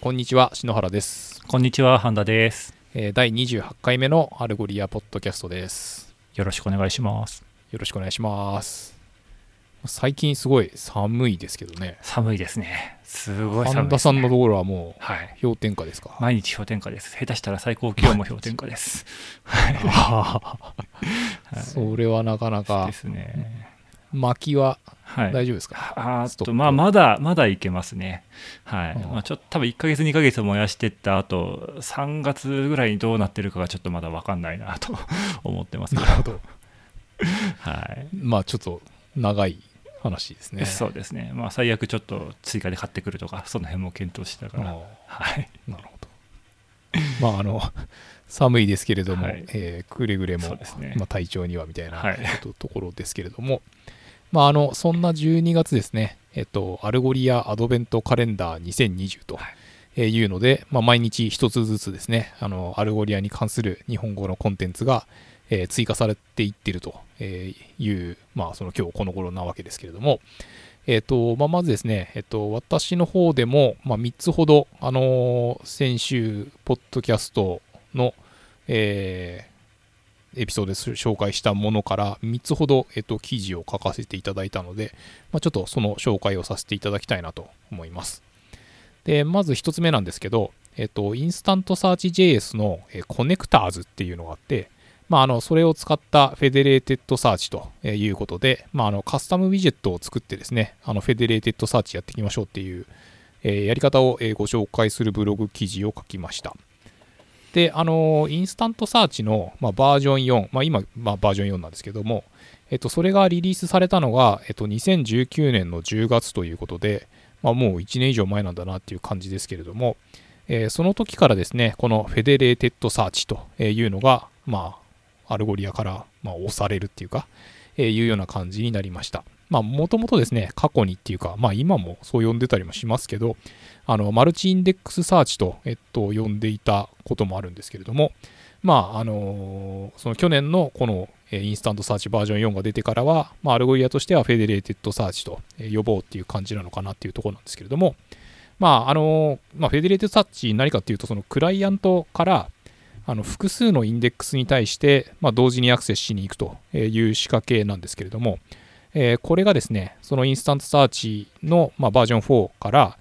こんにちは篠原です、こんにちは、半田です。えー第28回目の Algolia ポッドキャストですよろしくお願いします。よろしくお願いします最近すごい寒いですけどね寒いですね。すごい寒い半田です、ね。さんのところはもうはい。氷点下ですか？毎日氷点下です。下手したら最高気温も氷点下です。はい。は いそれはなかなかですね。薪ははい。大丈夫ですか、あストップーとまあまだまだいけますね。はい。うんまあちょっと多分1ヶ月2ヶ月燃やしてった後3月ぐらいにどうなってるかがちょっとまだわかんないなと 思ってます。なるほどはい。まあちょっと長い話ですねそうですね。まあ最悪ちょっと追加で買ってくるとかその辺も検討してたから。あはい。ーなるほどまああの 寒いですけれども、はいえーくれぐれも、ねまあ、体調にはみたいなはいところですけれども、まああのそんな12月ですね、えっと、 Algolia Advent Calendar 2020とはい。うので、まあ、毎日一つずつですね。あの Algolia に関する日本語のコンテンツが、えー追加されていってるとえーいう、まあ、その今日この頃なわけですけれども、えーとまあ、まずですね、えっと、私の方でも、まあ、3つほど、あのー先週、ポッドキャストの、えーエピソードで紹介したものから3つほど、えっと、記事を書かせていただいたので、まあ、ちょっとその紹介をさせていただきたいなと思います。で、まず1つ目なんですけど、えっと、 InstantSearch JS の、え connectors っていうのがあって、まあ、あのそれを使った federated search ということで、まあ、あの custom widget を作ってですね、あの federated search やっていきましょうっていう、えやり方を、えご紹介するブログ記事を書きました。で、あの InstantSearch の、まあ、バージョン4、まあ、今、まあ、バージョン4なんですけども、えっと、それがリリースされたのが、えっと、2019年の10月ということで、まあ、もう1年以上前なんだなっていう感じですけれども、えーその時からですね、この federated search というのが、まあ、 Algolia から、まあ、押されるっていうか、えーいうような感じになりました。まあ、もともとですね、過去にっていうか、まあ、今もそう呼んでたりもしますけど、あの、 multi index search と、えっと、呼んでいたこともあるんですけれども、まあ、あのその去年のこの、 InstantSearch バージョン4が出てからは、まあ、 Algolia としては federated search と呼ぼうっていう感じなのかなっていうところなんですけれども、まあ、あのまあ、 federated search 何かっていうと、そのクライアントから、あの複数のインデックスに対して、まあ、同時にアクセスしに行くという仕掛けなんですけれども、えーこれがですね、その InstantSearch の、まあ、バージョン4から、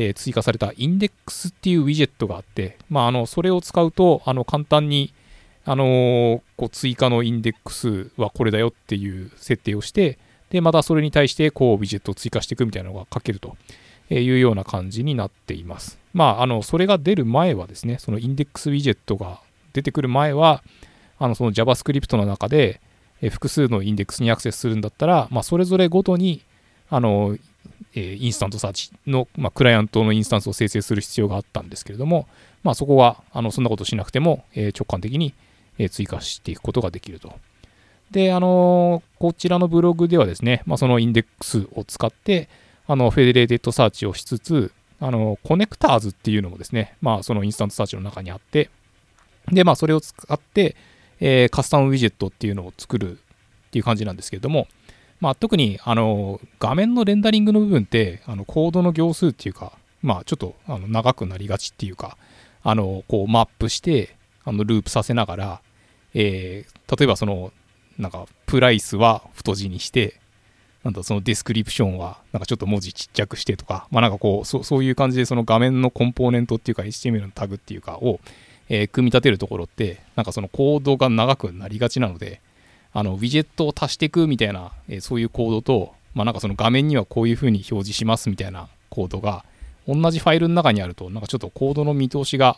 えー追加されたインデックスっていうウィジェットがあって、まあ、あのそれを使うとあの簡単に、あのーこう追加のインデックスはこれだよっていう設定をして、でまたそれに対してこうウィジェットを追加していくみたいなのが書けるというような感じになっています。まあ、あのそれが出る前はですね、そのインデックスウィジェットが出てくる前は、あのその JavaScript の中で、複数のインデックスにアクセスするんだったら、まあ、それぞれごとにあの、え InstantSearch の、まあ、クライアントのインスタンスを生成する必要があったんですけれども、まあ、そこはあのそんなことしなくても、え直感的に、え追加していくことができると。で、あのこちらのブログではですね、まあ、そのインデックスを使って、あの federated search をしつつ、あの connectors っていうのもですね、まあ、その InstantSearch の中にあって、で、まあ、それを使って、えー custom widget っていうのを作るっていう感じなんですけれども、まあ、特にあの画面のレンダリングの部分ってあのコードの行数っていうか、まあ、ちょっとあの長くなりがちっていうかあのこうマップしてあのループさせながら、えー例えばそのなんか price は太字にしてなんだその description はなんかちょっと文字ちっちゃくしてとか、まあ、なんかこうそそういう感じでその画面のコンポーネントっていうか HTML のタグっていうかを、えー組み立てるところってなんかそのコードが長くなりがちなのであのウィジェットを足していくみたいな、えそういうコードと、まあ、なんかその画面にはこういう風に表示しますみたいなコードが同じファイルの中にあるとなんかちょっとコードの見通しが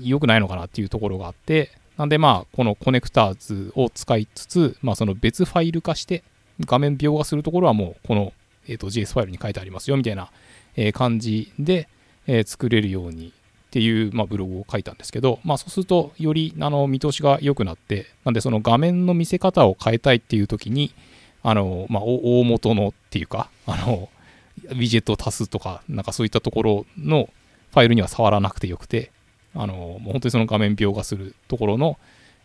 良くないのかなっていうところがあってなんでまあこのコネクターズを使いつつ、まあ、その別ファイル化して画面描画するところはもうこの、えー、と JS ファイルに書いてありますよみたいな、え感じで、え作れるようにっていう、まあ、ブログを書いたんですけど、まあ、そうするとよりあの見通しが良くなってなんでその画面の見せ方を変えたいっていう時にあの、まあ、大元のっていうかあのウィジェットを足すとかなんかそういったところのファイルには触らなくてよくてあのもう本当にその画面描画するところの、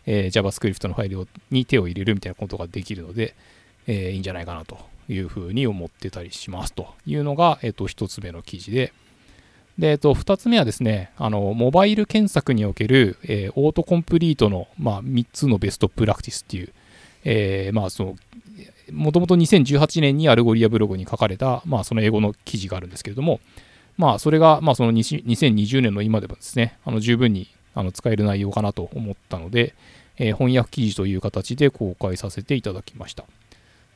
えー JavaScript のファイルに手を入れるみたいなことができるので、えーいいんじゃないかなというふうに思ってたりしますというのが、えっと一つ目の記事で。で、えっと、2つ目はですね、あのモバイル検索における、えー、オートコンプリートの、まあ、3つのベストプラクティスっていう、えー、まあ、その、もともと2018年に Algolia ブログに書かれた、まあ、その英語の記事があるんですけれども、まあ、それが、まあ、その2020年の今でもですね、あの十分にあの使える内容かなと思ったので、えー、翻訳記事という形で公開させていただきました。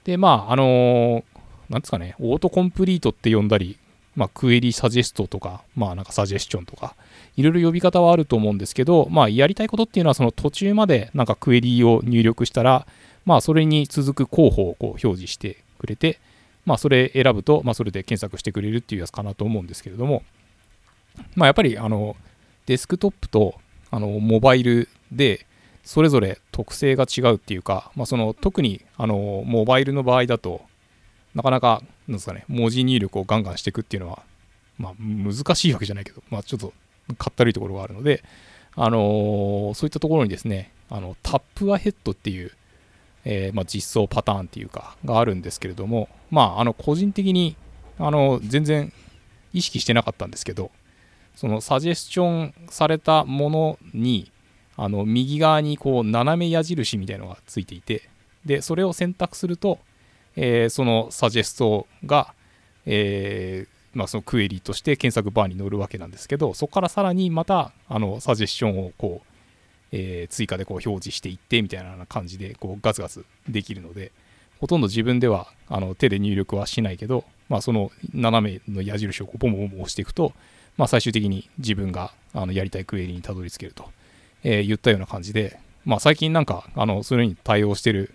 で、まあ、あのー、なんですかね、オートコンプリートって呼んだり、まあ、クエリサジェストとか、まあ、なんかサジェスチョンとか、いろいろ呼び方はあると思うんですけど、まあ、やりたいことっていうのは、その途中までなんかクエリを入力したら、まあ、それに続く候補をこう表示してくれて、まあ、それ選ぶと、まあ、それで検索してくれるっていうやつかなと思うんですけれども、まあ、やっぱりあのデスクトップとあのモバイルでそれぞれ特性が違うっていうか、まあ、その特にあのモバイルの場合だとなかなかなんですか、ね、文字入力をガンガンしていくっていうのは、まあ、難しいわけじゃないけど、まあ、ちょっとかったるいところがあるので、あのー、そういったところにですねあのタップアヘッドっていう、えー、まあ、実装パターンっていうかがあるんですけれども、まあ、あの個人的にあの全然意識してなかったんですけどそのサジェスチョンされたものにあの右側にこう斜め矢印みたいなのがついていてでそれを選択すると、えー、そのサジェストが、えー、まあ、そのクエリとして検索バーに載るわけなんですけどそこからさらにまたあのサジェスションをこう、えー、追加でこう表示していってみたいな感じでこうガツガツできるのでほとんど自分ではあの手で入力はしないけど、まあ、その斜めの矢印をこうボンボンボン押していくと、まあ、最終的に自分があのやりたいクエリにたどり着けると、えー、言ったような感じで、まあ、最近なんかあのそれに対応してる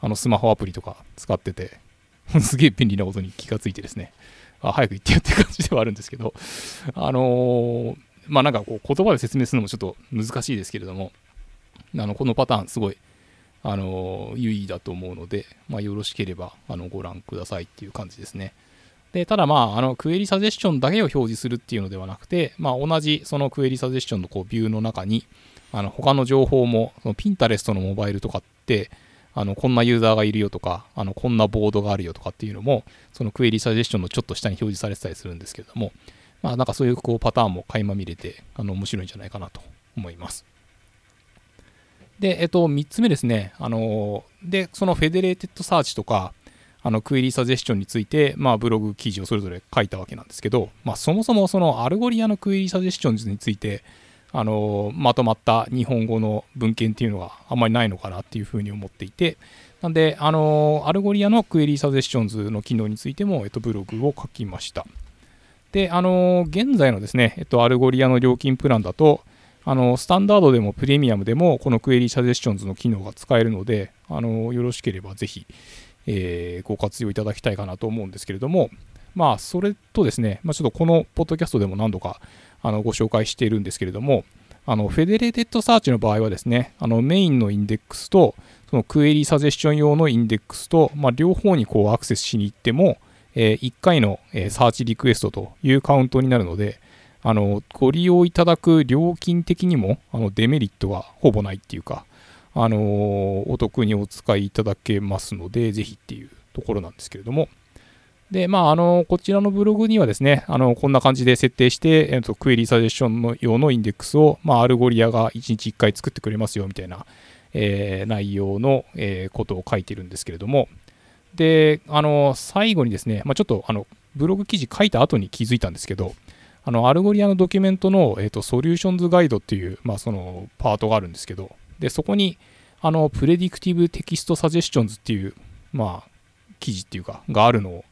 あのスマホアプリとか使ってて すげえ便利なことに気がついてですねあ早く言ってよっていう感じではあるんですけどあのー、まあなんかこう言葉で説明するのもちょっと難しいですけれどもあのこのパターンすごいあの有意義だと思うので、まあ、よろしければあのご覧くださいっていう感じですね。でただまあ、あのクエリサジェスションだけを表示するっていうのではなくて、まあ、同じそのクエリサジェスションのこうビューの中に、あの他の情報も、そのピンタレストのモバイルとかって、あのこんなユーザーがいるよとか、あのこんなボードがあるよとかっていうのも、そのクエリサジェスションのちょっと下に表示されてたりするんですけれども、まあ、なんかそういうこうパターンも垣間見れて、あの面白いんじゃないかなと思います。で、えっと、3つ目ですね。あので、その federated search とか、あの query suggestion について、まあ、ブログ記事をそれぞれ書いたわけなんですけど、まあ、そもそもその Algolia の query suggestion について、あのまとまった日本語の文献っていうのがあんまりないのかなっていうふうに思っていて、なんで、あの Algolia の query suggestions の機能についても、えっと、ブログを書きました。で、あの現在のですね、えっと、 Algolia の料金プランだと、あのスタンダードでもプレミアムでもこの Query Suggestions の機能が使えるので、あのよろしければぜひ、えー、ご活用いただきたいかなと思うんですけれども、まあ、それとですね、まあ、ちょっとこのポッドキャストでも何度かあのご紹介しているんですけれども、あの Federated Search の場合はですね、あのメインのインデックスと、その Query Suggestion 用のインデックスと、まあ、両方にこうアクセスしに行っても、えー、1回の、え、 search request というカウントになるので、あのご利用いただく料金的にもあのデメリットはほぼないっていうか、あのお得にお使いいただけますので、ぜひっていうところなんですけれども、で、まあ、あの、こちらのブログにはですね、あの、こんな感じで設定して、えっと、 Query Suggestion の用のインデックスを、まあ、 Algolia が1日1回作ってくれますよ、みたいな、えー、内容の、えー、ことを書いてるんですけれども、で、あの、最後にですね、まあ、ちょっと、あの、ブログ記事書いた後に気づいたんですけど、あの、 Algolia のドキュメントの、えっと、 Solutions Guide っていう、まあ、その、パートがあるんですけど、で、そこに、あの、 Predictive Text Suggestions っていう、まあ、記事っていうか、があるのを、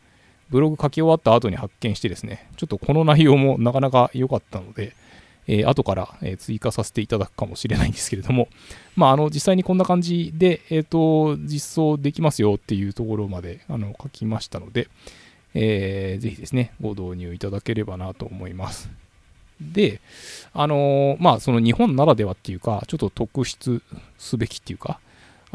ブログ書き終わった後に発見してですね、ちょっとこの内容もなかなか良かったので、えー、後から、え追加させていただくかもしれないんですけれども、まあ、あの実際にこんな感じで、えーと、実装できますよっていうところまであの書きましたので、えー、ぜひですね、ご導入いただければなと思います。で、あのー、まあ、その日本ならではっていうか、ちょっと特筆すべきっていうか、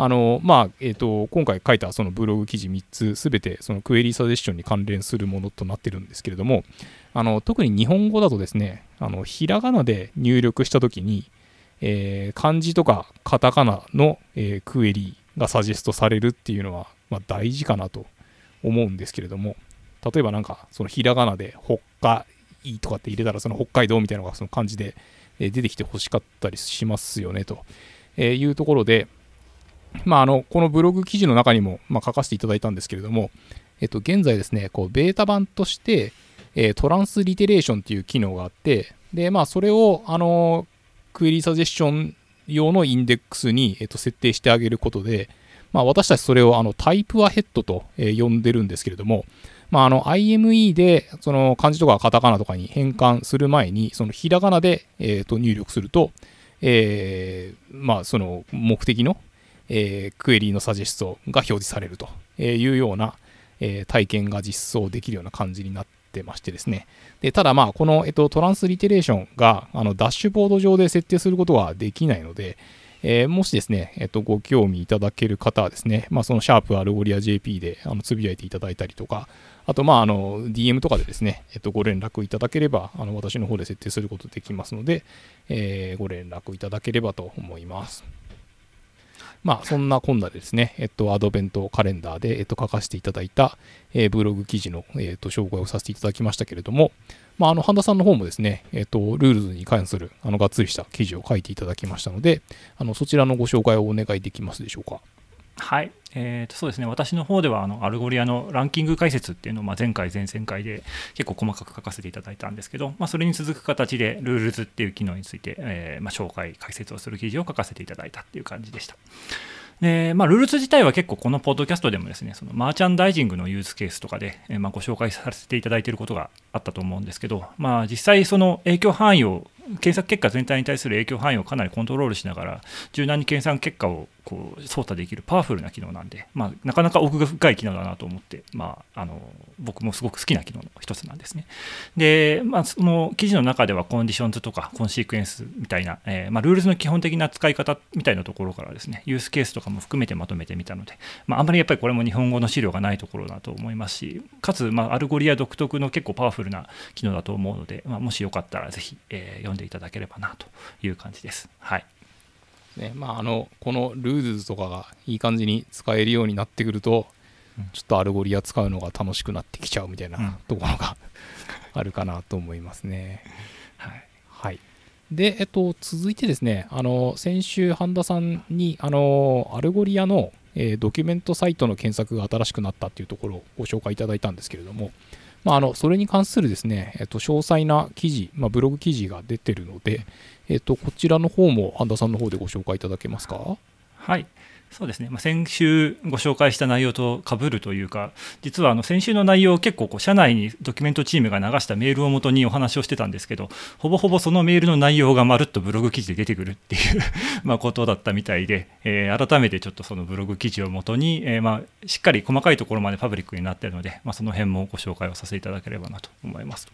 あのまあえーと、今回書いたそのブログ記事3つすべてそのクエリーサジェッションに関連するものとなってるんですけれどもあの特に日本語だとですねあのひらがなで入力したときに、えー、漢字とかカタカナの、えー、クエリがサジェストされるっていうのは、まあ、大事かなと思うんですけれども例えばなんかそのひらがなでほっかいとかって入れたらその北海道みたいなのがその感じで出てきてほしかったりしますよねというところで、まあ、あのこのブログ記事の中にも、ま、書かせていただいたんですけれども、えっと、現在ですね、こうベータ版として、えトランスリテレーションっていう機能があって、で、まあ、それを、あの、クエリサジェッション用のインデックスに、えっと、設定してあげることで、まあ、私たちそれをあのタイプアヘッドと、え呼んでるんですけれども、まあ、の IME でその漢字とかカタカナとかに変換する前に、そのひらがなで、えー、と入力すると、えー、まあ、その目的の、えー、クエリーのサジェストが表示されるというような、えー、体験が実装できるような感じになってましてですね。でただ、まあ、この、えっと、トランスリテレーションがあのダッシュボード上で設定することはできないので、えー、もしですね、えっと、ご興味いただける方はですね、まあ、そのシャープアルゴリア JP であのつぶやいていただいたりとか、あと、まあ、あの、DM とかでですね、えっと、ご連絡いただければ、あの、私の方で設定することできますので、えー、ご連絡いただければと思います。まあ、そんなこんなでですね、えっと、アドベントカレンダーで、えっと、書かせていただいた、えー、ブログ記事の、えっと、紹介をさせていただきましたけれども、まあ、あの、半田さんの方もですね、えっと、 Rules に関する、あの、がっつりした記事を書いていただきましたので、あの、そちらのご紹介をお願いできますでしょうか。はい、えー、とそうですね私の方ではあの Algolia のランキング解説っていうのをまあ前回前々回で結構細かく書かせていただいたんですけど、まあ、それに続く形で Rules っていう機能について、えー、まあ紹介解説をする記事を書かせていただいたっていう感じでした。で、まあ、 Rules 自体は結構このポッドキャストでもですね、そのマーチャンダイジングのユースケースとかで、え、まあご紹介させていただいていることがあったと思うんですけど、まあ、実際その影響範囲を検索結果全体に対する影響範囲をかなりコントロールしながら柔軟に計算結果をこう操作できるパワフルな機能なんで、まあ、なかなか奥が深い機能だなと思って、まあ、あの僕もすごく好きな機能の一つなんですね。で、まあ、その記事の中では Conditions とか Consequence みたいな、えー、まあ、 Rules の基本的な使い方みたいなところからですねユースケースとかも含めてまとめてみたので、まあ、あんまりやっぱりこれも日本語の資料がないところだと思いますしかつ、ま、 Algolia 独特の結構パワフルな機能だと思うので、ま、もしよかったらぜひ、えー、読んでいただければなという感じです。はい。ねまあ、あのこの Rules とかがいい感じに使えるようになってくると、うん、ちょっと Algolia 使うのが楽しくなってきちゃうみたいなところが、うん、あるかなと思いますね。はい、はい。で、えっと、続いてですね、あの先週、半田さんにあの Algolia の、えー、ドキュメントサイトの検索が新しくなったっていうところをご紹介いただいたんですけれども、まあ、あのそれに関するですね、えっと、詳細な記事、まあ、ブログ記事が出ているので、えっと、こちらの方も半田さんの方でご紹介いただけますか？はい、そうですね、まあ、先週ご紹介した内容とかぶるというか、実はあの先週の内容、結構こう社内にドキュメントチームが流したメールをもとにお話をしてたんですけど、ほぼほぼそのメールの内容がまるっとブログ記事で出てくるっていう まことだったみたいで、えー、改めてちょっとそのブログ記事をもとに、えー、ましっかり細かいところまでパブリックになっているので、まあ、その辺もご紹介をさせていただければなと思います。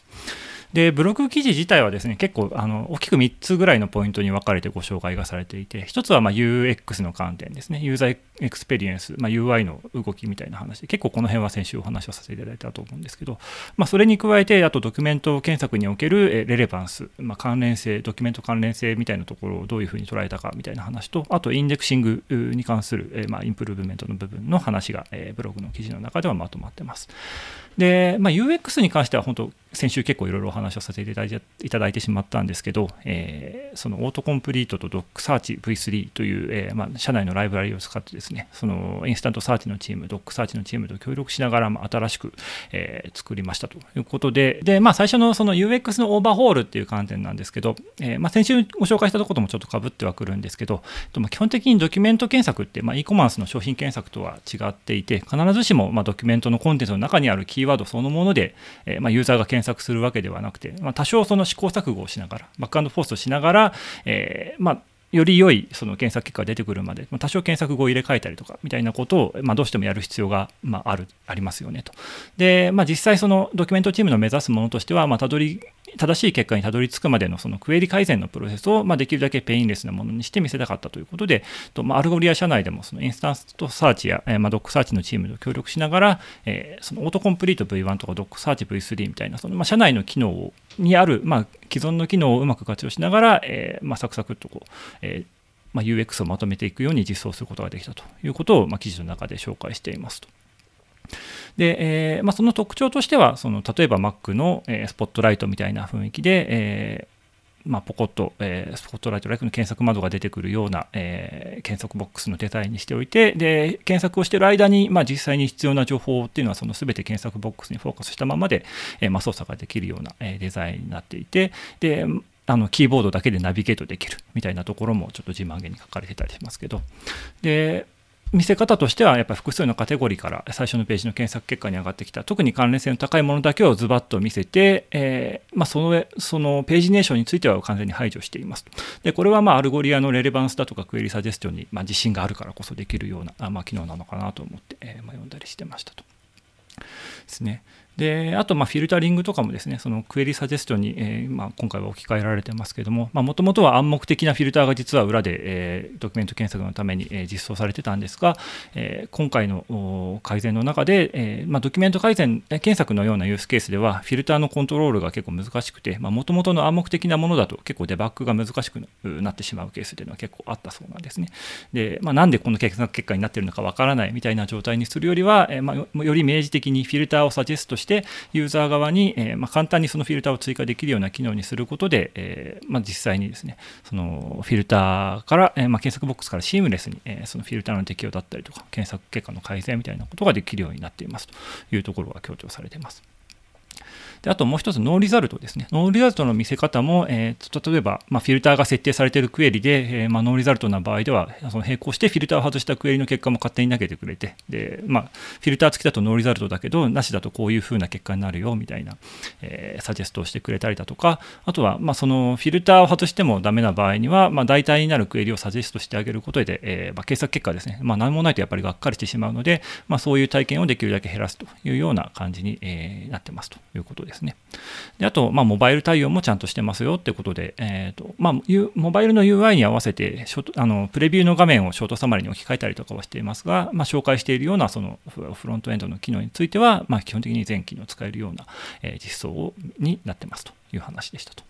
でブログ記事自体はですね結構あの大きく3つぐらいのポイントに分かれてご紹介がされていて1つはま UX の観点ですね user experience、まあ、UI の動きみたいな話で結構この辺は先週お話をさせていただいたと思うんですけど、まあ、それに加えてあとドキュメント検索における relevance、まあ、関連性ドキュメント関連性みたいなところをどういうふうに捉えたかみたいな話とあと indexing に関する、まあ、 improvement の部分の話がブログの記事の中ではまとまってます。で、まあ、UX に関しては本当先週結構いろいろお話をさせていただいてしまったんですけど、えー、その Autocomplete とドックサーチ V3 という、えー、まあ、社内のライブラリを使ってですね、その InstantSearch のチーム、 DocSearch のチームと協力しながら、まあ、新しく、えー、作りましたということで、で、まあ、最初のその UX の overhaul っていう観点なんですけど、えまあ、先週ご紹介したところともちょっとかぶってはくるんですけど、まあ、基本的にドキュメント検索って、まあ、e コマースの商品検索とは違っていて、必ずしも、まあ、ドキュメントのコンテンツの中にあるキーワードそのもので、えまあ、ユーザーが検索するわけではなくて、まあ、多少その試行錯誤をしながら、バックアンドフォースをしながら、えー、まあ、より良いその検索結果が出てくるまで、まあ、多少検索語を入れ替えたりとかみたいなことを、まあ、どうしてもやる必要が、まあ、あるありますよねと。で、まあ、実際そのドキュメントチームの目指すものとしては、まあ、たどり正しい結果にたどり着くまでのそのクエリ改善のプロセスを、ま、できるだけ painless なものにして見せたかったということで、とま、 Algolia 社内でもその InstantSearch や、え、ま、 DocSearch のチームと協力しながら、え、そのオートコンプリート V1 とかドックサーチ V3 みたいなその、ま、社内の機能にある、ま、既存の機能をうまく活用しながら、えま、サクサクっとこう、えま、UX をまとめていくように実装することができたということを、ま、記事の中で紹介していますと。で、えーまあ、その特徴としてはその例えば Mac の、えー、 Spotlight みたいな雰囲気で、えーまあ、ポコッと、えー、 Spotlight like の検索窓が出てくるような、えー、検索ボックスのデザインにしておいて、で、検索をしている間に、まあ、実際に必要な情報っていうのは、その全て検索ボックスにフォーカスしたままで、えー、まあ、操作ができるような、えー、デザインになっていて、で、あのキーボードだけでナビゲートできるみたいなところもちょっと自慢げに書かれてたりしますけど、で、見せ方としてはやっぱり複数のカテゴリーから最初のページの検索結果に上がってきた。特に関連性の高いものだけをズバッと見せて、えー、まあ、そのそのページネーションについては完全に排除しています。でこれはまあ Algolia の relevance だとか query suggest にま自信があるからこそできるようなまあ、機能なのかなと思って、えー、まあ読んだりしてましたと。ですね。であとま、フィルタリングとかもですね、そのクエリサジェストに、えーまあ、今回は置き換えられてますけども、もともとは暗黙的なフィルターが実は裏で、えー、ドキュメント検索のために、えー、実装されてたんですが、え、今回の改善の中で、えまあ、ドキュメント改善検索のようなユースケースでは、フィルターのコントロールが結構難しくて、もともとの暗黙的なものだと結構デバッグが難しくなってしまうケースというのは結構あったそうなんですね。で、まあ、なんでこの検索結果になってるのかわからないみたいな状態にするよりは、えまあ、より明示的にフィルターをサジェストして、ユーザー側に、えー、まあ、簡単にそのフィルターを追加できるような機能にすることで、えー、まあ、実際にですねそのフィルターから、えー、まあ、検索ボックスからシームレスに、えそのフィルターの適用だったりとか検索結果の改善みたいなことができるようになっていますというところが強調されています。であともう一つ、 no result ですね。 no result の見せ方も、えー、例えば、まあ、フィルターが設定されているクエリで、えー、まあ、 no result な場合では、その並行してフィルターを外したクエリの結果も勝手に投げてくれて、でまあ、フィルター付きだとノーリザルトだけど、なしだとこういう風な結果になるよみたいな、えー、サジェストをしてくれたりだとか、あとは、まあ、そのフィルターを外してもダメな場合には、まあ、代替になるクエリをサジェストしてあげることで、えーまあ、検索結果ですね、まあ、何もないとやっぱりがっかりしてしまうので、まあ、そういう体験をできるだけ減らすというような感じに、えー、なってますということですですね。であと、まあ、モバイル対応もちゃんとしてますよってことで、えーとまあ、モバイルの UI に合わせてショートあのプレビューの画面をショートサマリーに置き換えたりとかはしていますが、まあ、紹介しているようなそのフロントエンドの機能については、まあ、基本的に全機能使えるような、えー、実装になってますという話でしたと。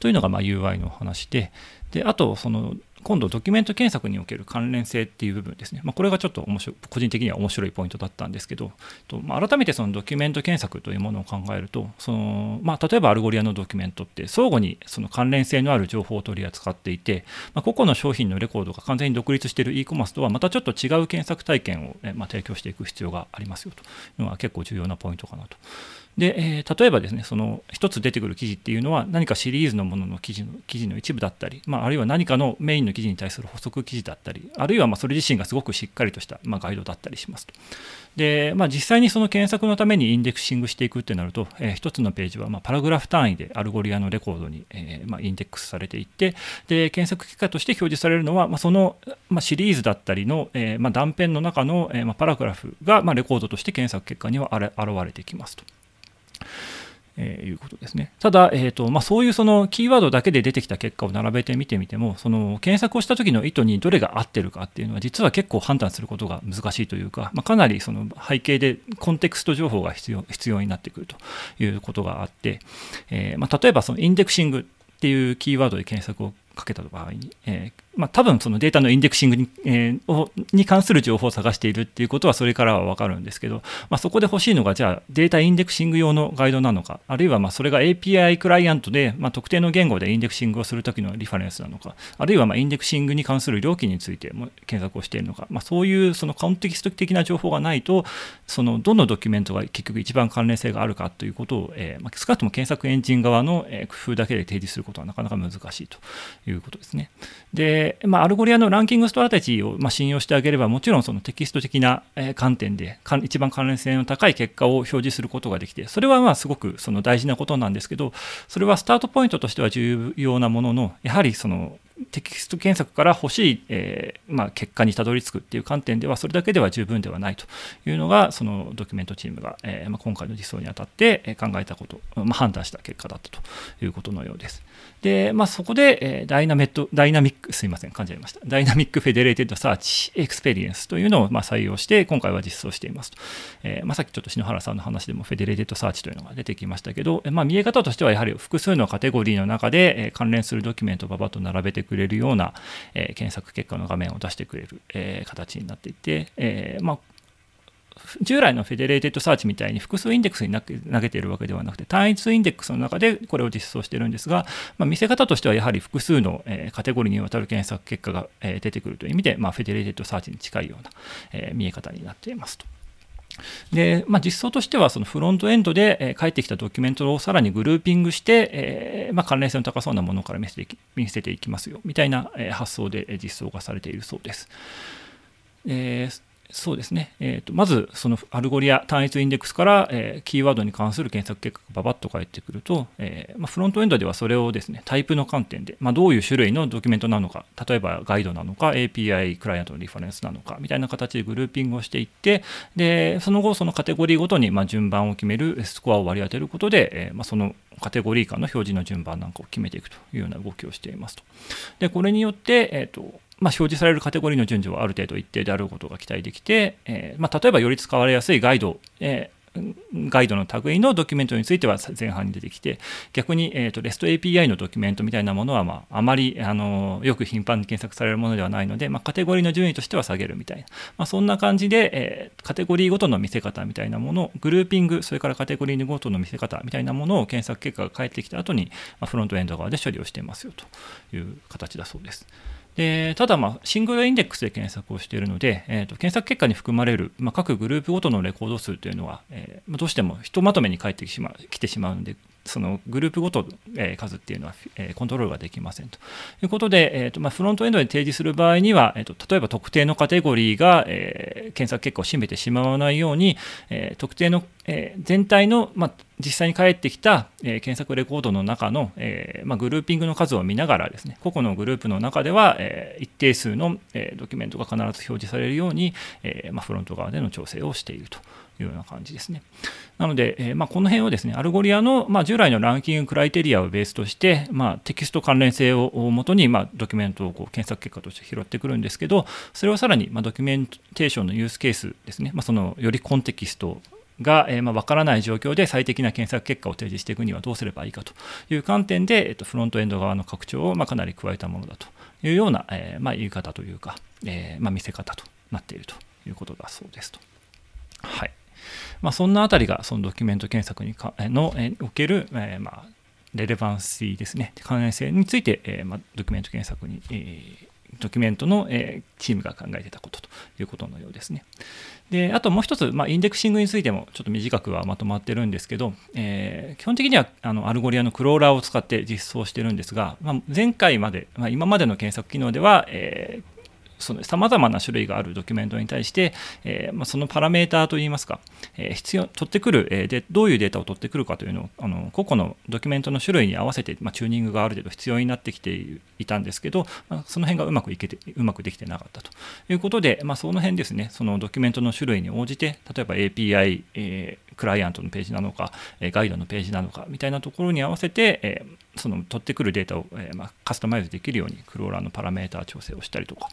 というのがま UI の話で、であとその今度ドキュメント検索における関連性っていう部分ですね、まあ、これがちょっと面白個人的には面白いポイントだったんですけど、とまあ、改めてそのドキュメント検索というものを考えるとその、まあ、例えば Algolia のドキュメントって相互にその関連性のある情報を取り扱っていて、まあ、個々の商品のレコードが完全に独立している e コマースとはまたちょっと違う検索体験を、ねま提供していく必要がありますよというのは結構重要なポイントかなと。で、えー、例えばですね、その一つ出てくる記事っていうのは何かシリーズのものの記事の記事の一部だったり、まあ、あるいは何かのメインの記事に対する補足記事だったり、あるいはまそれ自身がすごくしっかりとした、ま、ガイドだったりしますと。で、まあ、実際にその検索のために indexing していくってなると、えー、一つのページはまパラグラフ単位で Algolia のレコードに、えー、まインデックスされていって、で検索結果として表示されるのは、まその、まシリーズだったりの、えま断片の中の、えまパラグラフが、まレコードとして検索結果には現れてきますと。えー、いうことですね。ただ、えーとまあ、そういうそのキーワードだけで出てきた結果を並べてみてみても、その検索をした時の意図にどれが合ってるかっていうのは、実は結構判断することが難しいというか、まあ、かなりその背景でコンテクスト情報が必要必要になってくるということがあって、えー、まあ、例えばそのインデクシングっていうキーワードで検索をかけた場合に、えー、まあ、多分そのデータのインデクシングに,、えー、に関する情報を探しているっていうことはそれからは分かるんですけど、まあ、そこで欲しいのがじゃあ data indexing 用のガイドなのかあるいはまあそれが API クライアントで、まあ、特定の言語で indexing をするときのリファレンスなのかあるいはまあ indexing に関する料金についても検索をしているのか、まあ、そういうそのコンテキスト的な情報がないとそのどのドキュメントが結局一番関連性があるかということを、えーまあ、少なくとも検索エンジン側の工夫だけで提示することはなかなか難しいということですね。で、まあ、 Algolia の ranking strategy をま信用してあげれば、もちろんそのテキスト的な観点で一番関連性の高い結果を表示することができて、それはまあすごくその大事なことなんですけど、それはスタートポイントとしては重要なものの、やはりそのテキスト検索から欲しい、えー、まあ、結果にたどり着くっていう観点ではそれだけでは十分ではないというのがそのドキュメントチームが、えー、まあ、今回の実装にあたって考えたこと、まあ、判断した結果だったということのようです。で、まあ、そこで、え、ダイナメットダイナミックすいません噛んじゃいました dynamic federated search experience というのをま採用して今回は実装していますと、えま、さっきちょっと篠原さんの話でも federated search というのが出てきましたけど、ま、見え方としてはやはり複数のカテゴリーの中で、え、関連するドキュメントをばばっと並べてくれるような、えー、検索結果の画面を出してくれる、えー、形になっていて、えーまあ従来の federated search みたいに複数インデックスに投げているわけではなくて単一インデックスの中でこれを実装してるんですが、まあ、見せ方としてはやはり複数の、えカテゴリーにわたる検索結果が、え出てくるという意味で、まあ、 federated search に近いような、え見え方になっていますと。で、まあ、実装としてはそのフロントエンドで、え返ってきたドキュメントをさらにグルーピングして、えー、まあ、関連性の高そうなものから見せていき見せていきますよみたいな、え発想で実装がされているそうです。えーそうですね、えーと、まずその Algolia 単一インデックスから、えー、キーワードに関する検索結果がババッと返ってくると、えー、まあ、フロントエンドではそれをですねタイプの観点で、まあ、どういう種類のドキュメントなのか例えばガイドなのか API クライアントのリファレンスなのかみたいな形でグルーピングをしていってでその後そのカテゴリーごとにま順番を決めるスコアを割り当てることで、えー、ま、そのカテゴリー間の表示の順番なんかを決めていくというような動きをしていますと。でこれによって、えーとまあ、表示されるカテゴリーの順序はある程度一定であることが期待できて、えー、まあ、例えばより使われやすいガイド、えー、ガイドの類のドキュメントについては前半に出てきて逆に、えーと、REST API のドキュメントみたいなものは、まあ、あまりあのよく頻繁に検索されるものではないので、まあ、カテゴリーの順位としては下げるみたいな、まあ、そんな感じで、えー、カテゴリーごとの見せ方みたいなものグルーピングそれからカテゴリーごとの見せ方みたいなものを検索結果が返ってきた後に、まあ、フロントエンド側で処理をしていますよという形だそうです。でただ、まあ、シングルインデックスで検索をしているので、えーと、検索結果に含まれる、まあ、各グループごとのレコード数というのは、えー、どうしてもひとまとめに返ってきてしまうので、そのグループごと、え数っていうのは、えコントロールができませんということで、えーとま、フロントエンドで提示する場合には、えーと、例えば特定のカテゴリーが、え、検索結果を占めてしまわないように、え、特定の、え、全体の、まあ、実際に返ってきた、え検索レコードの中の、えまあ、グルーピングの数を見ながらですね個々のグループの中では、え一定数の、えドキュメントが必ず表示されるように、えまあ、フロント側での調整をしていると。いうような感じですね。なので、えー、まあ、この辺をですね、 Algolia の、まあ、従来の ranking criteria をベースとして、まあ、テキスト関連性をもとに、まあ、ドキュメントをこう検索結果として拾ってくるんですけど、それをさらに、まあ、ドキュメンテーションのユースケースですね、まあ、そのよりコンテキストが、えー、まあ、分からない状況で最適な検索結果を提示していくにはどうすればいいかという観点で、えー、とフロントエンド側の拡張を、まあ、かなり加えたものだというような、えーまあ、言い方というか、えーまあ、見せ方となっているということだそうですと。はいまあ、そんなあたりがそのドキュメント検索にかの、えおける、えー、まあ、レレバンシーですね、関連性について、えーまあ、ドキュメント検索に、え、ドキュメントの、え、チームが考えてたことということのようですね。であともう一つ、まあ、 indexing についてもちょっと短くはまとまってるんですけど、えー、基本的にはあの Algolia のクローラーを使って実装してるんですが、まあ、前回まで、まあ、今までの検索機能では、えー、さまざまな種類があるドキュメントに対して、えー、まあ、そのパラメーターといいますか、えー、必要取ってくる、えー、でどういうデータを取ってくるかというのをあの個々のドキュメントの種類に合わせて、まあ、チューニングがある程度必要になってきていたんですけど、まあ、その辺がうまくいけてうまくできてなかったと。いうことで、まあ、その辺ですね。そのドキュメントの種類に応じて例えば API、えー、クライアントのページなのか、えガイドのページなのかみたいなところに合わせて、えその取ってくるデータを、えまカスタマイズできるようにクローラーのパラメータ調整をしたりとか。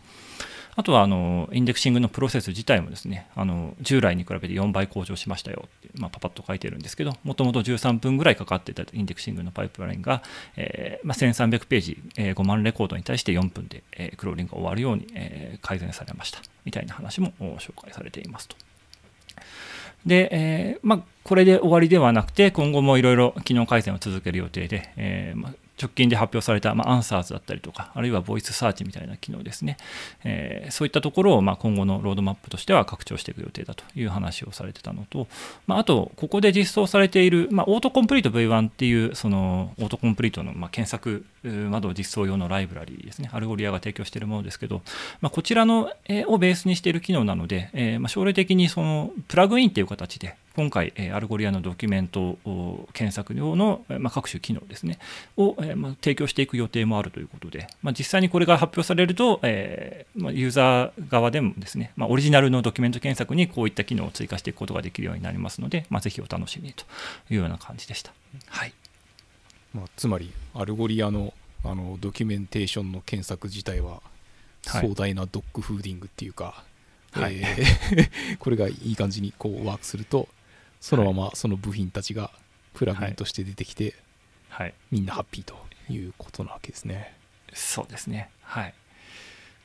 あとはあのインデクシングのプロセス自体もですねあの従来に比べて4倍向上しましたよって、まあ、パパッと書いてるんですけどもともと13分ぐらいかかってたインデクシングのパイプラインが、えーまあ、1300ページ、えー、5万レコードに対して4分で、えー、クローリングが終わるように、えー、改善されましたみたいな話も紹介されていますと。で、えーまあ、これで終わりではなくて、今後もいろいろ機能改善を続ける予定で、えーまあ、直近で発表された、まあ、アンサーズだったりとか、あるいはボイスサーチみたいな機能ですね、えー、そういったところを、まあ、今後のロードマップとしては拡張していく予定だという話をされてたのと、まあ、あと、ここで実装されている、まあ、 Autocomplete V1 っていう、その autocomplete の、まあ、検索窓実装用のライブラリーですね、 Algolia が提供しているものですけど、まあ、こちらの、え、をベースにしている機能なので、えーまあ、将来的にそのプラグインという形で、今回、えー、 Algolia のドキュメント検索用の、まあ、各種機能ですね、を、えーまあ、提供していく予定もあるということで、まあ、実際にこれが発表されると、えーまあ、ユーザー側でもですね、まあ、オリジナルのドキュメント検索にこういった機能を追加していくことができるようになりますので、まあ、ぜひお楽しみというような感じでした。はい。まあ、つまりアルゴリアのあのドキュメンテーションの検索自体は壮大なドッグフーディングっていうか、はい、えー、これがいい感じにこうワークするとそのままその部品たちがプラグインとして出てきて、はい、みんなハッピーということなわけですね。そうですね。はい。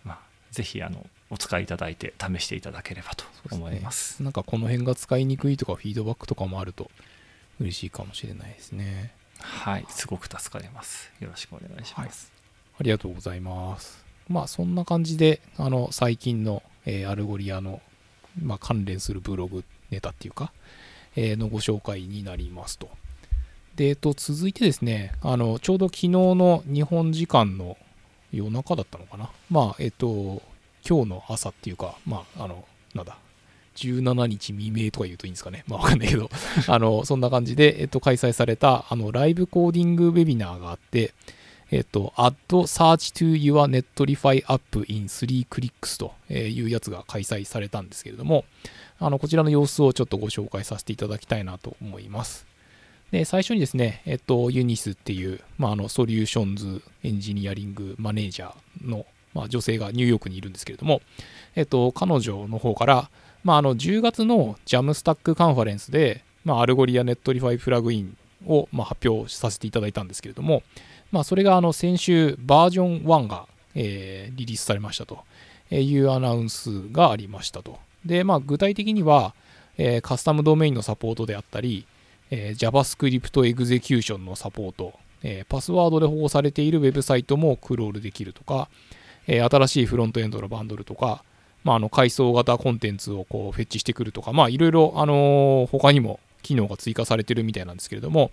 まあ、ぜひあのお使いいただいて試していただければと思います。なんかこの辺が使いにくいとかフィードバックとかもあると嬉しいかもしれないですね。はい、すごく助かります。よろしくお願いします。ありがとうございます。まあそんな感じで、あの最近の、えー Algolia の、まあ、関連するブログネタっていうか、えーのご紹介になりますと。で、えっと、続いてですね、あのちょうど昨日の日本時間の夜中だったのかな。まあ、えっと、今日の朝っていうか、まあ、あの、なんだ、17日未明とか言うといいんですかね。まあわかんないけど、あの、そんな感じで、えっと、開催された、あの、ライブコーディングウェビナーがあって、えっと、add search to your Netlify app in 3 clicks というやつが開催されたんですけれども、あの、こちらの様子をちょっとご紹介させていただきたいなと思います。で、最初にですね、えっと、ユニスっていう、まあ、あの、ソリューションズエンジニアリングマネージャーの、まあ、女性がニューヨークにいるんですけれども、えっと、彼女の方から、まあ、あの10月の Jamstack カンファレンスで、まあ、 Algolia Netlify プラグインを、ま、発表させていただいたんですけれども、まあ、それがあの先週バージョン1が、えリリースされましたというアナウンスがありましたと。で、まあ、具体的には、えカスタムドメインのサポートであったり、え JavaScript エグゼキューションのサポート、えパスワードで保護されているウェブサイトもクロールできるとか、え新しいフロントエンドのバンドルとか、まあ、あの階層型コンテンツをこうフェッチしてくるとか、まあ、いろいろ、あの他にも機能が追加されてるみたいなんですけれども、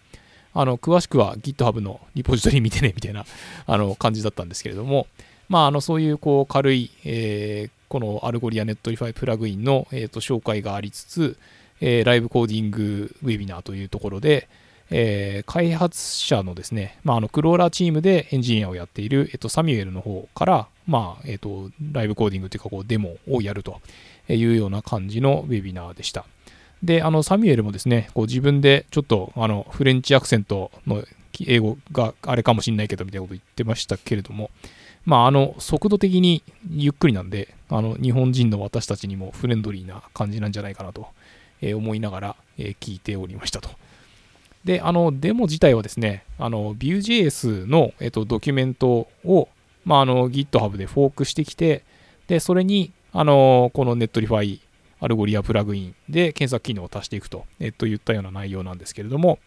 あの詳しくは GitHub のリポジトリ見てねみたいな あの感じだったんですけれども、まあ、あのそういうこう軽い、えーこの Algolia Netlify プラグインの、えーと紹介がありつつ、えーライブコーディングウェビナーというところで、えー開発者のですね、まあ、あのクローラーチームでエンジニアをやっている、えっと、サミュエルの方から、まあえっと、ライブコーディングというかこうデモをやるというような感じのウェビナーでした。で、あのサミュエルもですね、こう自分でちょっとあのフレンチアクセントの英語があれかもしれないけどみたいなこと言ってましたけれども、まあ、あの速度的にゆっくりなんで、あの日本人の私たちにもフレンドリーな感じなんじゃないかなとえ思いながら、え聞いておりましたと。で、あの、デモ自体はですね、あの、Vue.js の、えっと、ドキュメントを、まあ、あの、GitHub でフォークしてきて、で、それに、あの、この Netlify アルゴリアプラグインで検索機能を足していくと、えっと、言ったような内容なんですけれども、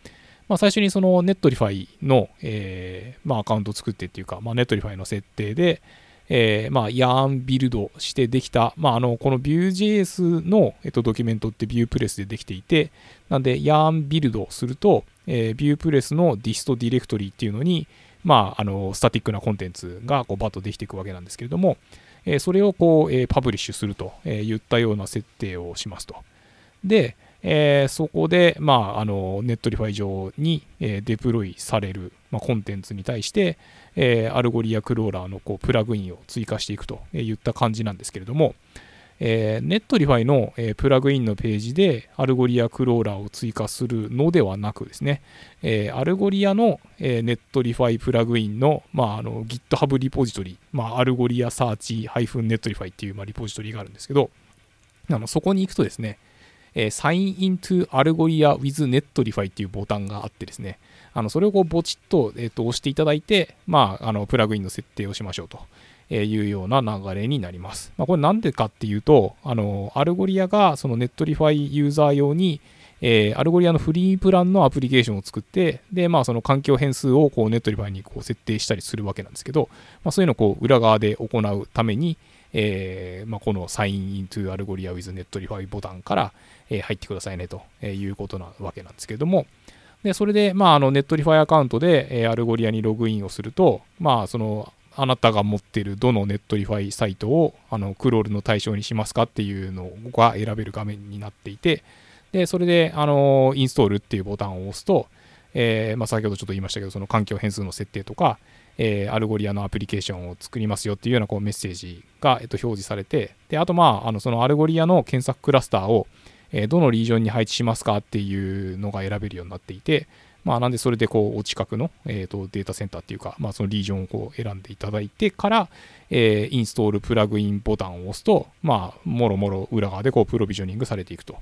まあ、最初にその Netlify の、えーまあ、アカウントを作ってっていうか、まあ、Netlify の設定で、えーまあ、YARN ビルドしてできた、まあ、あのこの Vue.js の、えっと、ドキュメントって VuePress でできていて、なんで YARN ビルドすると、えー、Vuepress の dist ディレクトリっていうのに、まあ、あのスタティックなコンテンツがこうバッとできていくわけなんですけれども、えそれをこう、えパブリッシュすると、え言ったような設定をしますと。で、えそこで、まあ、あの Netlify 上に、えデプロイされる、ま、コンテンツに対して、え Algolia クローラーのこうプラグインを追加していくとえ言った感じなんですけれども、えー Netlify の、えープラグインのページで Algolia クローラーを追加するのではなくですね、えー Algolia の、えー Netlify プラグインの,、まあ、あの GitHub リポジトリ、まあ、 algoliasearch-netlify っていう、まあ、リポジトリがあるんですけどあのそこに行くとですね、えー Sign into Algolia with Netlify っていうボタンがあってですね、あのそれをこうボチッと,、えーと押していただいて、まあ、あのプラグインの設定をしましょうというような流れになります。まあ、これなんでかっていうと、あの Algolia がその Netlify ユーザー用に、えー Algolia のフリープランのアプリケーションを作って、で、まあ、その環境変数をこう Netlify にこう設定したりするわけなんですけど、まあ、そういうのをこう裏側で行うために、えーまあ、この Sign into Algolia with Netlify ボタンから、え入ってくださいねということなわけなんですけれども、でそれで、まあ、あの Netlify アカウントで、えー Algolia にログインをすると、まあ、そのあなたが持ってるどの Netlify サイトをあのクロールの対象にしますかっていうのが選べる画面になっていて、でそれで、あのインストールっていうボタンを押すと、えーまあ、先ほどちょっと言いましたけど、その環境変数の設定とか、えー Algolia のアプリケーションを作りますよっていうようなこうメッセージが、えっと、表示されて、であと、まあ、あのその Algolia の検索クラスターを、えどのリージョンに配置しますかっていうのが選べるようになっていて、まあ、なんでそれでこうお近くの、えーとデータセンターっていうか、まあ、そのリージョンをこう選んでいただいてから、えインストールプラグインボタンを押すと、まあ、もろもろ裏側でこうプロビジョニングされていくと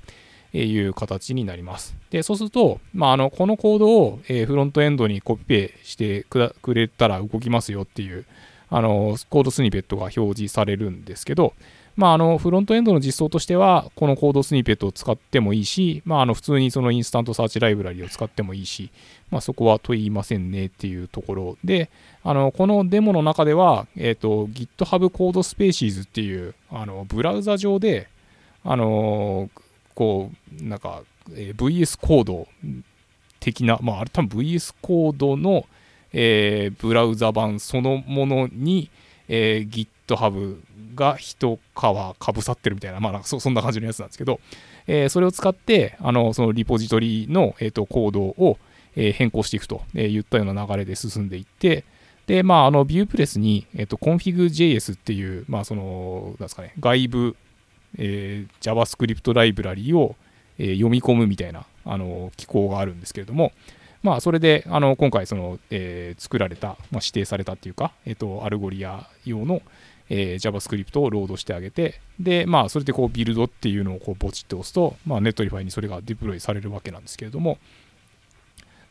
いう形になります。で、そうすると、まあ、あのこのコードを、えフロントエンドにコピペしてくだくれたら動きますよっていうあのコードスニペットが表示されるんですけど、まあ、あのフロントエンドの実装としては、このコードスニペットを使ってもいいし、まあ、あの普通にその InstantSearch ライブラリを使ってもいいし、まあ、そこは問いませんねっていうところで、あのこのデモの中では、えーと、GitHub コードスペーシーズっていうあのブラウザ上で、あのこう、なんか、えー、VS コード的な、まあ、あれ多分 VS コードの、えー、ブラウザ版そのものに、えー、GitHub が一皮かぶさってるみたいな、まあ、なんかそんな感じのやつなんですけど、えー、それを使って、あのそのリポジトリの、えーと、コードを、え、変更していくといったような流れで進んでいって、で、まあ、あの、 VuePress に、えっ、と、config.js っていう、まあ、その、なんですかね、外部、えー、JavaScript ライブラリを、えー、読み込むみたいな、あの、機構があるんですけれども、まあ、それで、あの、今回、その、えー、作られた、まあ、指定されたっていうか、えっ、と、 Algolia 用の、えー、JavaScript をロードしてあげて、で、まあ、それでこう、ビルドっていうのをこう、ポチって押すと、まあ、 Netlify にそれがデプロイされるわけなんですけれども、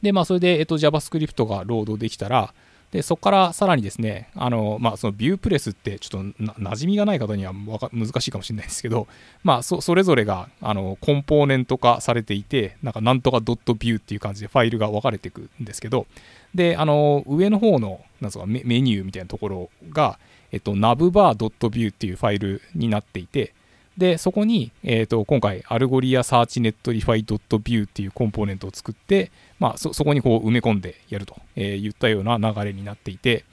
で、まあ、それで、えっと、JavaScript がロードできたら、で、そこからさらにですね、あの、まあ、その VuePress ってちょっとな馴染みがない方には難しいかもしれないですけど、まあ、そそれぞれが、あの、コンポーネント化されていて、なんかなんとかドット Vue っていう感じでファイルが分かれていくんですけど、で、あの、上の方の、なんかメニューみたいなところが、えっと、 navbar.vue っていうファイルになっていて、で、そこに、えっ、と、今回、 Algolia Search Netlify ドット Vue っていうコンポーネントを作って、まあ、そ、そこにこう埋め込んでやると、えー、言ったような流れになっていて、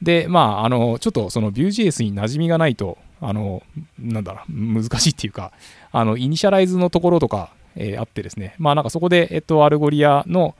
で、まあ、あの、ちょっとその Vue.js に馴染みがないと、あの、なんだろう、難しいっていうか、あの、イニシャライズのところとか、えー、あってですね、まあ、なんかそこで、えっと、 Algolia の、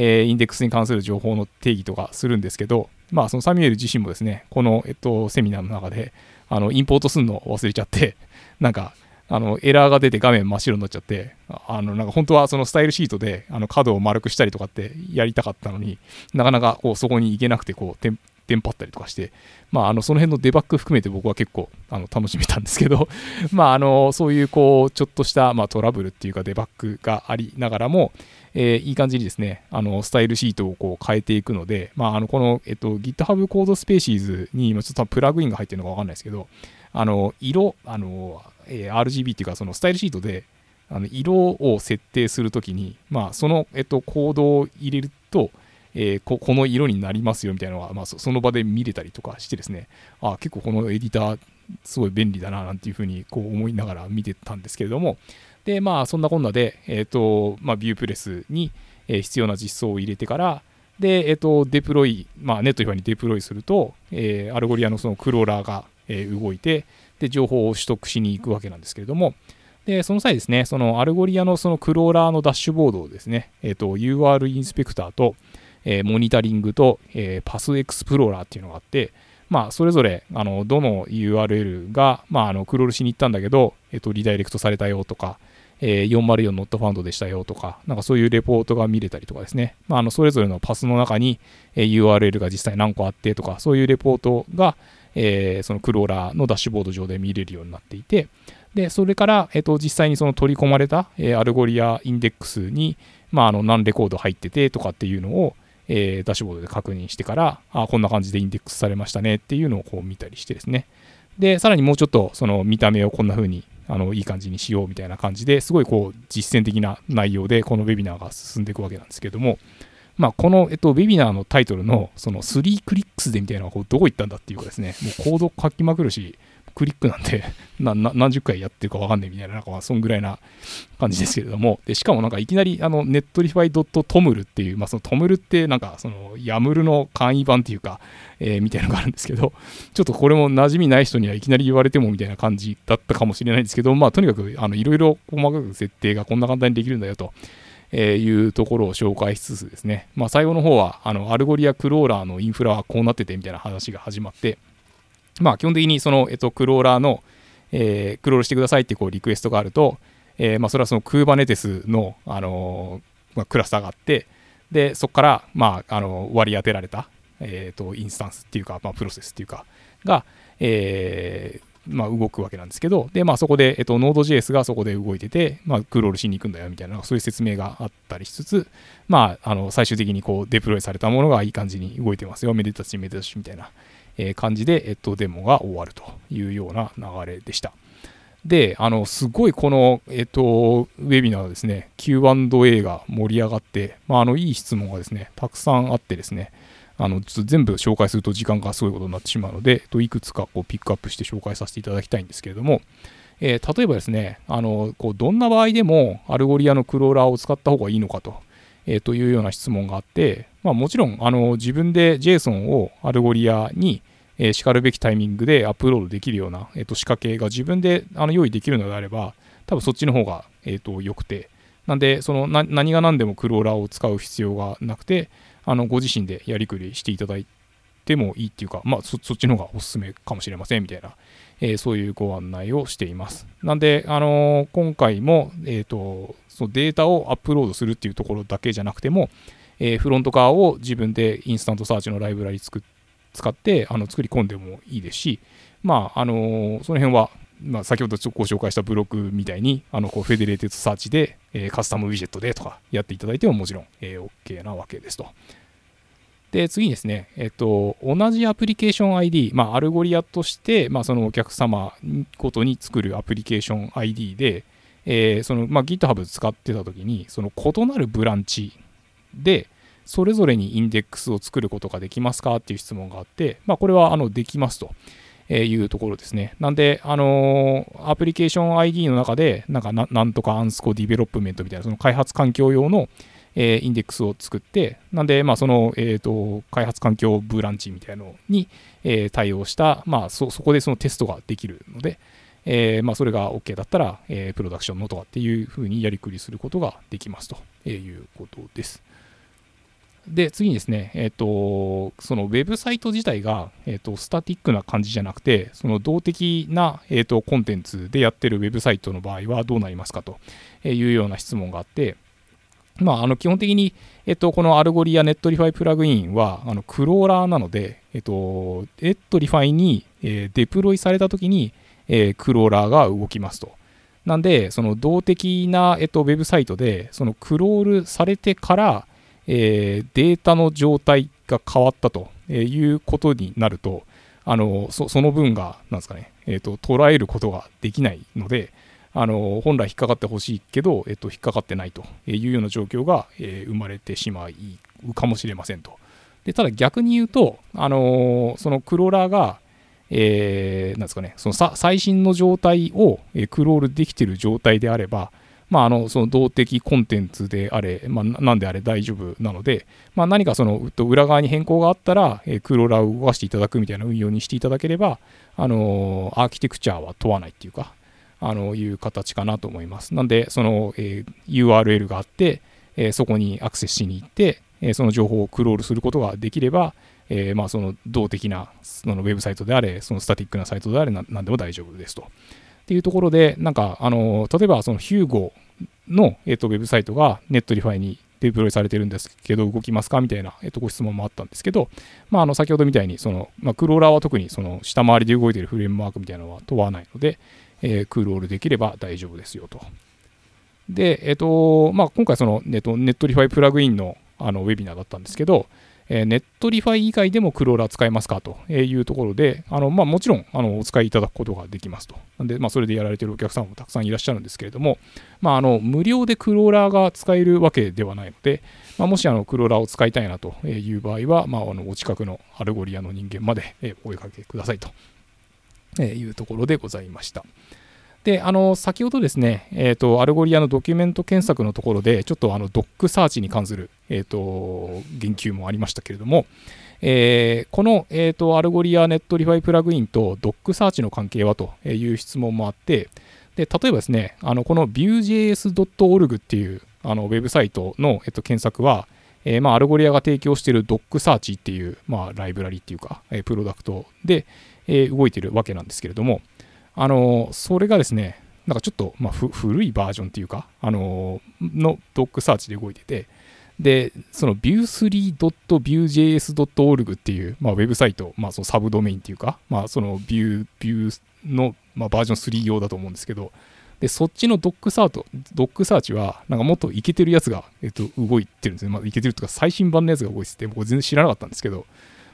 えー、インデックスに関する情報の定義とかするんですけど、まあ、そのサミュエル自身もですね、この、えっと、セミナーの中で、あの、インポートするのを忘れちゃって、なんか、あの、エラーが出て画面真っ白になっちゃって、あの、なんか本当はそのスタイルシートで、あの、角を丸くしたりとかってやりたかったのに、なかなかこう、そこに行けなくて、こう、テンパったりとかして、まあ、あの、その辺のデバッグ含めて僕は結構、あの、楽しめたんですけど、まあ、あの、そういう、こう、ちょっとした、まあ、トラブルっていうか、デバッグがありながらも、えー、いい感じにですね、あの、スタイルシートをこう変えていくので、まあ、あの、この、えっと、GitHub コードスペーシーズに、今ちょっとプラグインが入ってるのかわかんないですけど、あの、色、あの、えー、RGB っていうか、そのスタイルシートで、あの色を設定するときに、まあ、その、えっと、コードを入れると、えー、ここの色になりますよみたいなのが、まあ、その場で見れたりとかしてですね、あ結構このエディターすごい便利だななんていうふうにこう思いながら見てたんですけれども、で、まあ、そんなこんなで、え、ー、と、まあ、 VuePress に、必要な実装を入れてから、で、え、ー、と、デプロイ、まあ、 Netlify にデプロイすると、えー、 Algolia のそのクローラーが、え動いて、で、情報を取得しに行くわけなんですけれども、で、その際ですね、その Algolia のそのクローラーのダッシュボードをですね、え、ー、と、 URL Inspector と、えー、 Monitoring と、えー、 Path Explorer っていうのがあって、まあ、それぞれ、あの、どの URL が、まあ、あの、クロールしに行ったんだけど、えっ、と、リダイレクトされたよとか、えー、404 Not Found でしたよとか、なんかそういうレポートが見れたりとかですね、まあ、あのそれぞれのパスの中に、え、URL が実際何個あってとか、そういうレポートが、えー、そのクローラーのダッシュボード上で見れるようになっていて、で、それから、えっ、と、実際にその取り込まれた、え Algolia インデックスに、まあ、あの、何レコード入っててとかっていうのを、えーダッシュボードで確認してから、あ、こんな感じでインデックスされましたねっていうのをこう見たりしてですね。で、さらにもうちょっとその見た目をこんな風にあのいい感じにしようみたいな感じですごいこう実践的な内容でこのウェビナーが進んでいくわけなんですけども、まあ、この、えっと、ウェビナーのタイトルのその3クリックスでみたいなのはこうどこ行ったんだっていうかですねもうコード書きまくるしクリックなんで 何十回やってるか分かんないみたいな、なんかそんぐらいな感じですけれども、でしかもなんかいきなりあのネットリファイドットトムルっていう、まあ、そのトムルってなんかそのヤムルの簡易版っていうか、えー、みたいなのがあるんですけど、ちょっとこれも馴染みない人にはいきなり言われてもみたいな感じだったかもしれないんですけど、まあとにかくいろいろ細かく設定がこんな簡単にできるんだよと。えー、いうところを紹介しつつですね、まあ、最後の方はあの Algolia クローラーのインフラはこうなっててみたいな話が始まって、まあ、基本的にその、えっと、クローラーの、えー、クロールしてくださいってこうリクエストがあると、えー、まあ、それはその Kubernetes の、あのまあ、クラスターがあって、で、そこから、まあ、あの割り当てられた、えーと、インスタンスっていうか、まあ、プロセスっていうか、が、えーまあ、動くわけなんですけど、で、まあ、そこで、えっと、Node.js がそこで動いてて、まあ、クロールしに行くんだよみたいな、そういう説明があったりしつつ、まあ、あの最終的にこうデプロイされたものがいい感じに動いてますよ、めでたしめでたしみたいな、え感じで、えっと、デモが終わるというような流れでした。で、あの、すごいこの、えっと、ウェビナーですね、Q&A が盛り上がって、まあ、あの、いい質問がですね、たくさんあってですね、あの、全部紹介すると時間がすごいことになってしまうので、と、いくつかこうピックアップして紹介させていただきたいんですけれども、えー例えばですね、あの、こう、どんな場合でも Algolia のクローラーを使った方がいいのかと、えというような質問があって、まあ、もちろん、あの、自分で JSON を Algolia に、えー、しかるべきタイミングでアップロードできるような、えー、と仕掛けが自分であの用意できるのであれば、多分そっちの方が、えー、と良くて、なんで、そのな何が何でもクローラーを使う必要がなくて、あのご自身でやりくりしていただいてもいいっていうか、まあ、そそっちの方がおすすめかもしれませんみたいな、えーそういうご案内をしています。なんで、あのー今回も、えー、とそのデータをアップロードするっていうところだけじゃなくても、えーフロント側を自分で InstantSearch のライブラリ作っ使ってあの作り込んでもいいですし、まああのその辺は、まあ、先ほどご紹介したブログみたいにあのこう federated search で、えー custom widget でとかやっていただいてももちろん、えー OK なわけですと。で次にですね、えっと、同じアプリケーション ID、まあ、 Algolia として、まあ、そのお客様ごとに作るアプリケーション ID で、えーそのまあ、GitHub 使ってた時にその異なるブランチでそれぞれにインデックスを作ることができますかっていう質問があって、まあ、これはあのできますというところですね。なんで、あのーアプリケーション ID の中で、なんかなんとかアンスコ development みたいな、その開発環境用の、えーインデックスを作って、なんで、まあ、その、えーと開発環境ブランチみたいなのに、え対応した、まあそ、そこでそのテストができるので、えーまあ、それが OK だったら、えープロダクションのとかっていうふうにやりくりすることができますということです。で、次にですね、えっ、と、そのウェブサイト自体が、えっ、と、スタティックな感じじゃなくて、その動的な、えっ、と、コンテンツでやってるウェブサイトの場合はどうなりますかというような質問があって、まあ、あの基本的に、えっと、この Algolia Netlify プラグインはあのクローラーなので、えっと、 Netlify に、えーデプロイされたときに、えークローラーが動きますと。なんで、その動的な、えっと、ウェブサイトで、そのクロールされてから、えーデータの状態が変わったということになると、あのその分が、なんですかね、えっと、捉えることができないので、あの本来引っかかってほしいけど、えっと、引っかかってないというような状況が、えー生まれてしまうかもしれませんと。でただ逆に言うと、あのそのクローラーが、えーなんですかね、その最新の状態を、えークロールできている状態であれば、まあ、あのその動的コンテンツであれ、まあ、なんであれ大丈夫なので、まあ、何かその裏側に変更があったら、えークローラーを動かしていただくみたいな運用にしていただければ、あのアーキテクチャは問わないっていうか、あのいう形かなと思います。なんで、その、えー URL があって、えーそこにアクセスしに行って、えーその情報をクロールすることができれば、えーまあ、その動的なそのウェブサイトであれ、そのスタティックなサイトであれ、なんでも大丈夫ですと。っていうところで、なんか、あの例えばその Hugo の、えー、とウェブサイトが Netlify にデプロイされてるんですけど、動きますかみたいな、えー、とご質問もあったんですけど、まあ、あの先ほどみたいにその、まあ、クローラーは特にその下回りで動いているフレームワークみたいなのは問わないので、えークロールできれば大丈夫ですよと。で、えっ、と、まあ、今回その、えっと Netlify プラグインのあのウェビナーだったんですけど、えー Netlify 以外でもクローラー使えますかというところで、あのまあ、もちろんあのお使いいただくことができますと。なんで、まあ、それでやられているお客様もたくさんいらっしゃるんですけれども、まあ、あの無料でクローラーが使えるわけではないので、まあ、もしあのクローラーを使いたいなという場合は、まあ、あのお近くの Algolia の人間までお声かけくださいというところでございました。で、あの、先ほどですね、えっ、と、 Algolia のドキュメント検索のところで、ちょっとあの、 DocSearch に関する、えっ、と、言及もありましたけれども、えーこの、えー、と Algolia Netlify プラグインと DocSearch の関係はという質問もあって、で例えばですね、あのこの vuejs.org っていうあのウェブサイトの、えっと検索は、えーまあ、 Algolia が提供している DocSearch っていう、まあ、ライブラリっていうか、えープロダクトで、えー動いているわけなんですけれども、あのそれがですね、なんかちょっと、まあ、古いバージョンっていうか、あのの DocSearch で動いてて、で、その v3.vuejs.org っていう、まあ、ウェブサイト、まあ、そのサブドメインっていうか、まあ、その Vue, Vue の、まあ、バージョン3用だと思うんですけど、で、そっちの DocSearch、DocSearch は、なんかもっとイケてるやつが、えっと、動いてるんですね。まあ、イケてるとか最新版のやつが動いてて、僕全然知らなかったんですけど、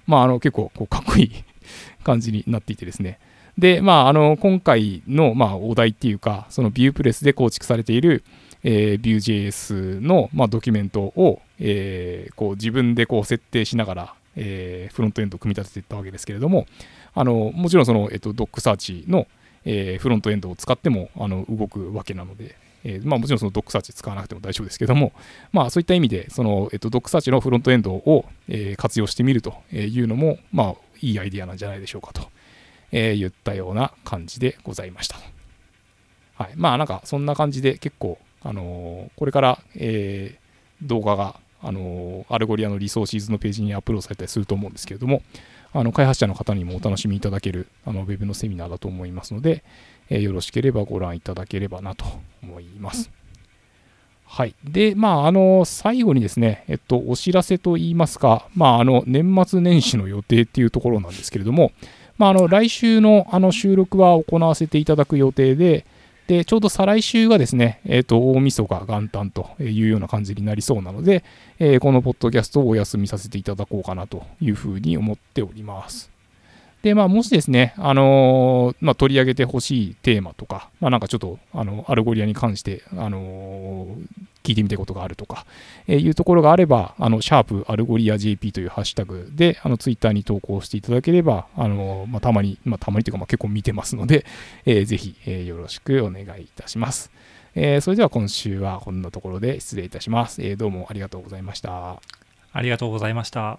まあ、あの、結構、こう、かっこいい 感じになっていてですね。で、まあ、あの今回の、まあ、お題っていうか、その VuePress で構築されている、えー、Vue.js の、まあ、ドキュメントを、えー、こう自分でこう設定しながら、えー、フロントエンドを組み立てていったわけですけれども、あのもちろんその、えっと、 DocSearch の、えー、フロントエンドを使ってもあの動くわけなので、えー、まあ、もちろんその DocSearch 使わなくても大丈夫ですけども、まあ、そういった意味でその、えっと、 DocSearch のフロントエンドを、えー、活用してみるというのも、まあ、いいアイディアなんじゃないでしょうかと、え、言ったような感じでございました。はい、まあなんかそんな感じで結構、あのこれから、え動画が、あの Algolia の Resources のページにアップロードされたりすると思うんですけれども、あの開発者の方にもお楽しみいただけるあのウェブのセミナーだと思いますので、え、よろしければご覧いただければなと思います。はい。で、まあ、あの、最後にですね、えっと、お知らせといいますか、まあ、あの、年末年始の予定っていうところなんですけれども、まあ、あの、来週のあの収録は行わせていただく予定で、で、ちょうど再来週がですね、えー、と、大晦日元旦というような感じになりそうなので、えー、このポッドキャストをお休みさせていただこうかなというふうに思っております。で、まあ、もしですね、あの、まあ、取り上げてほしいテーマとか、まあ、なんかちょっと、あの、 Algolia に関して、あの、聞いてみたいことがあるとか、え、いうところがあれば、あの、シャープ Algolia JP というハッシュタグで、あの、ツイッターに投稿していただければ、あのまあ、たまに、まあ、たまにというか、まあ、結構見てますので、えー、ぜひ、えー、よろしくお願いいたします。えー、それでは今週はこんなところで失礼いたします。えー、どうもありがとうございました。ありがとうございました。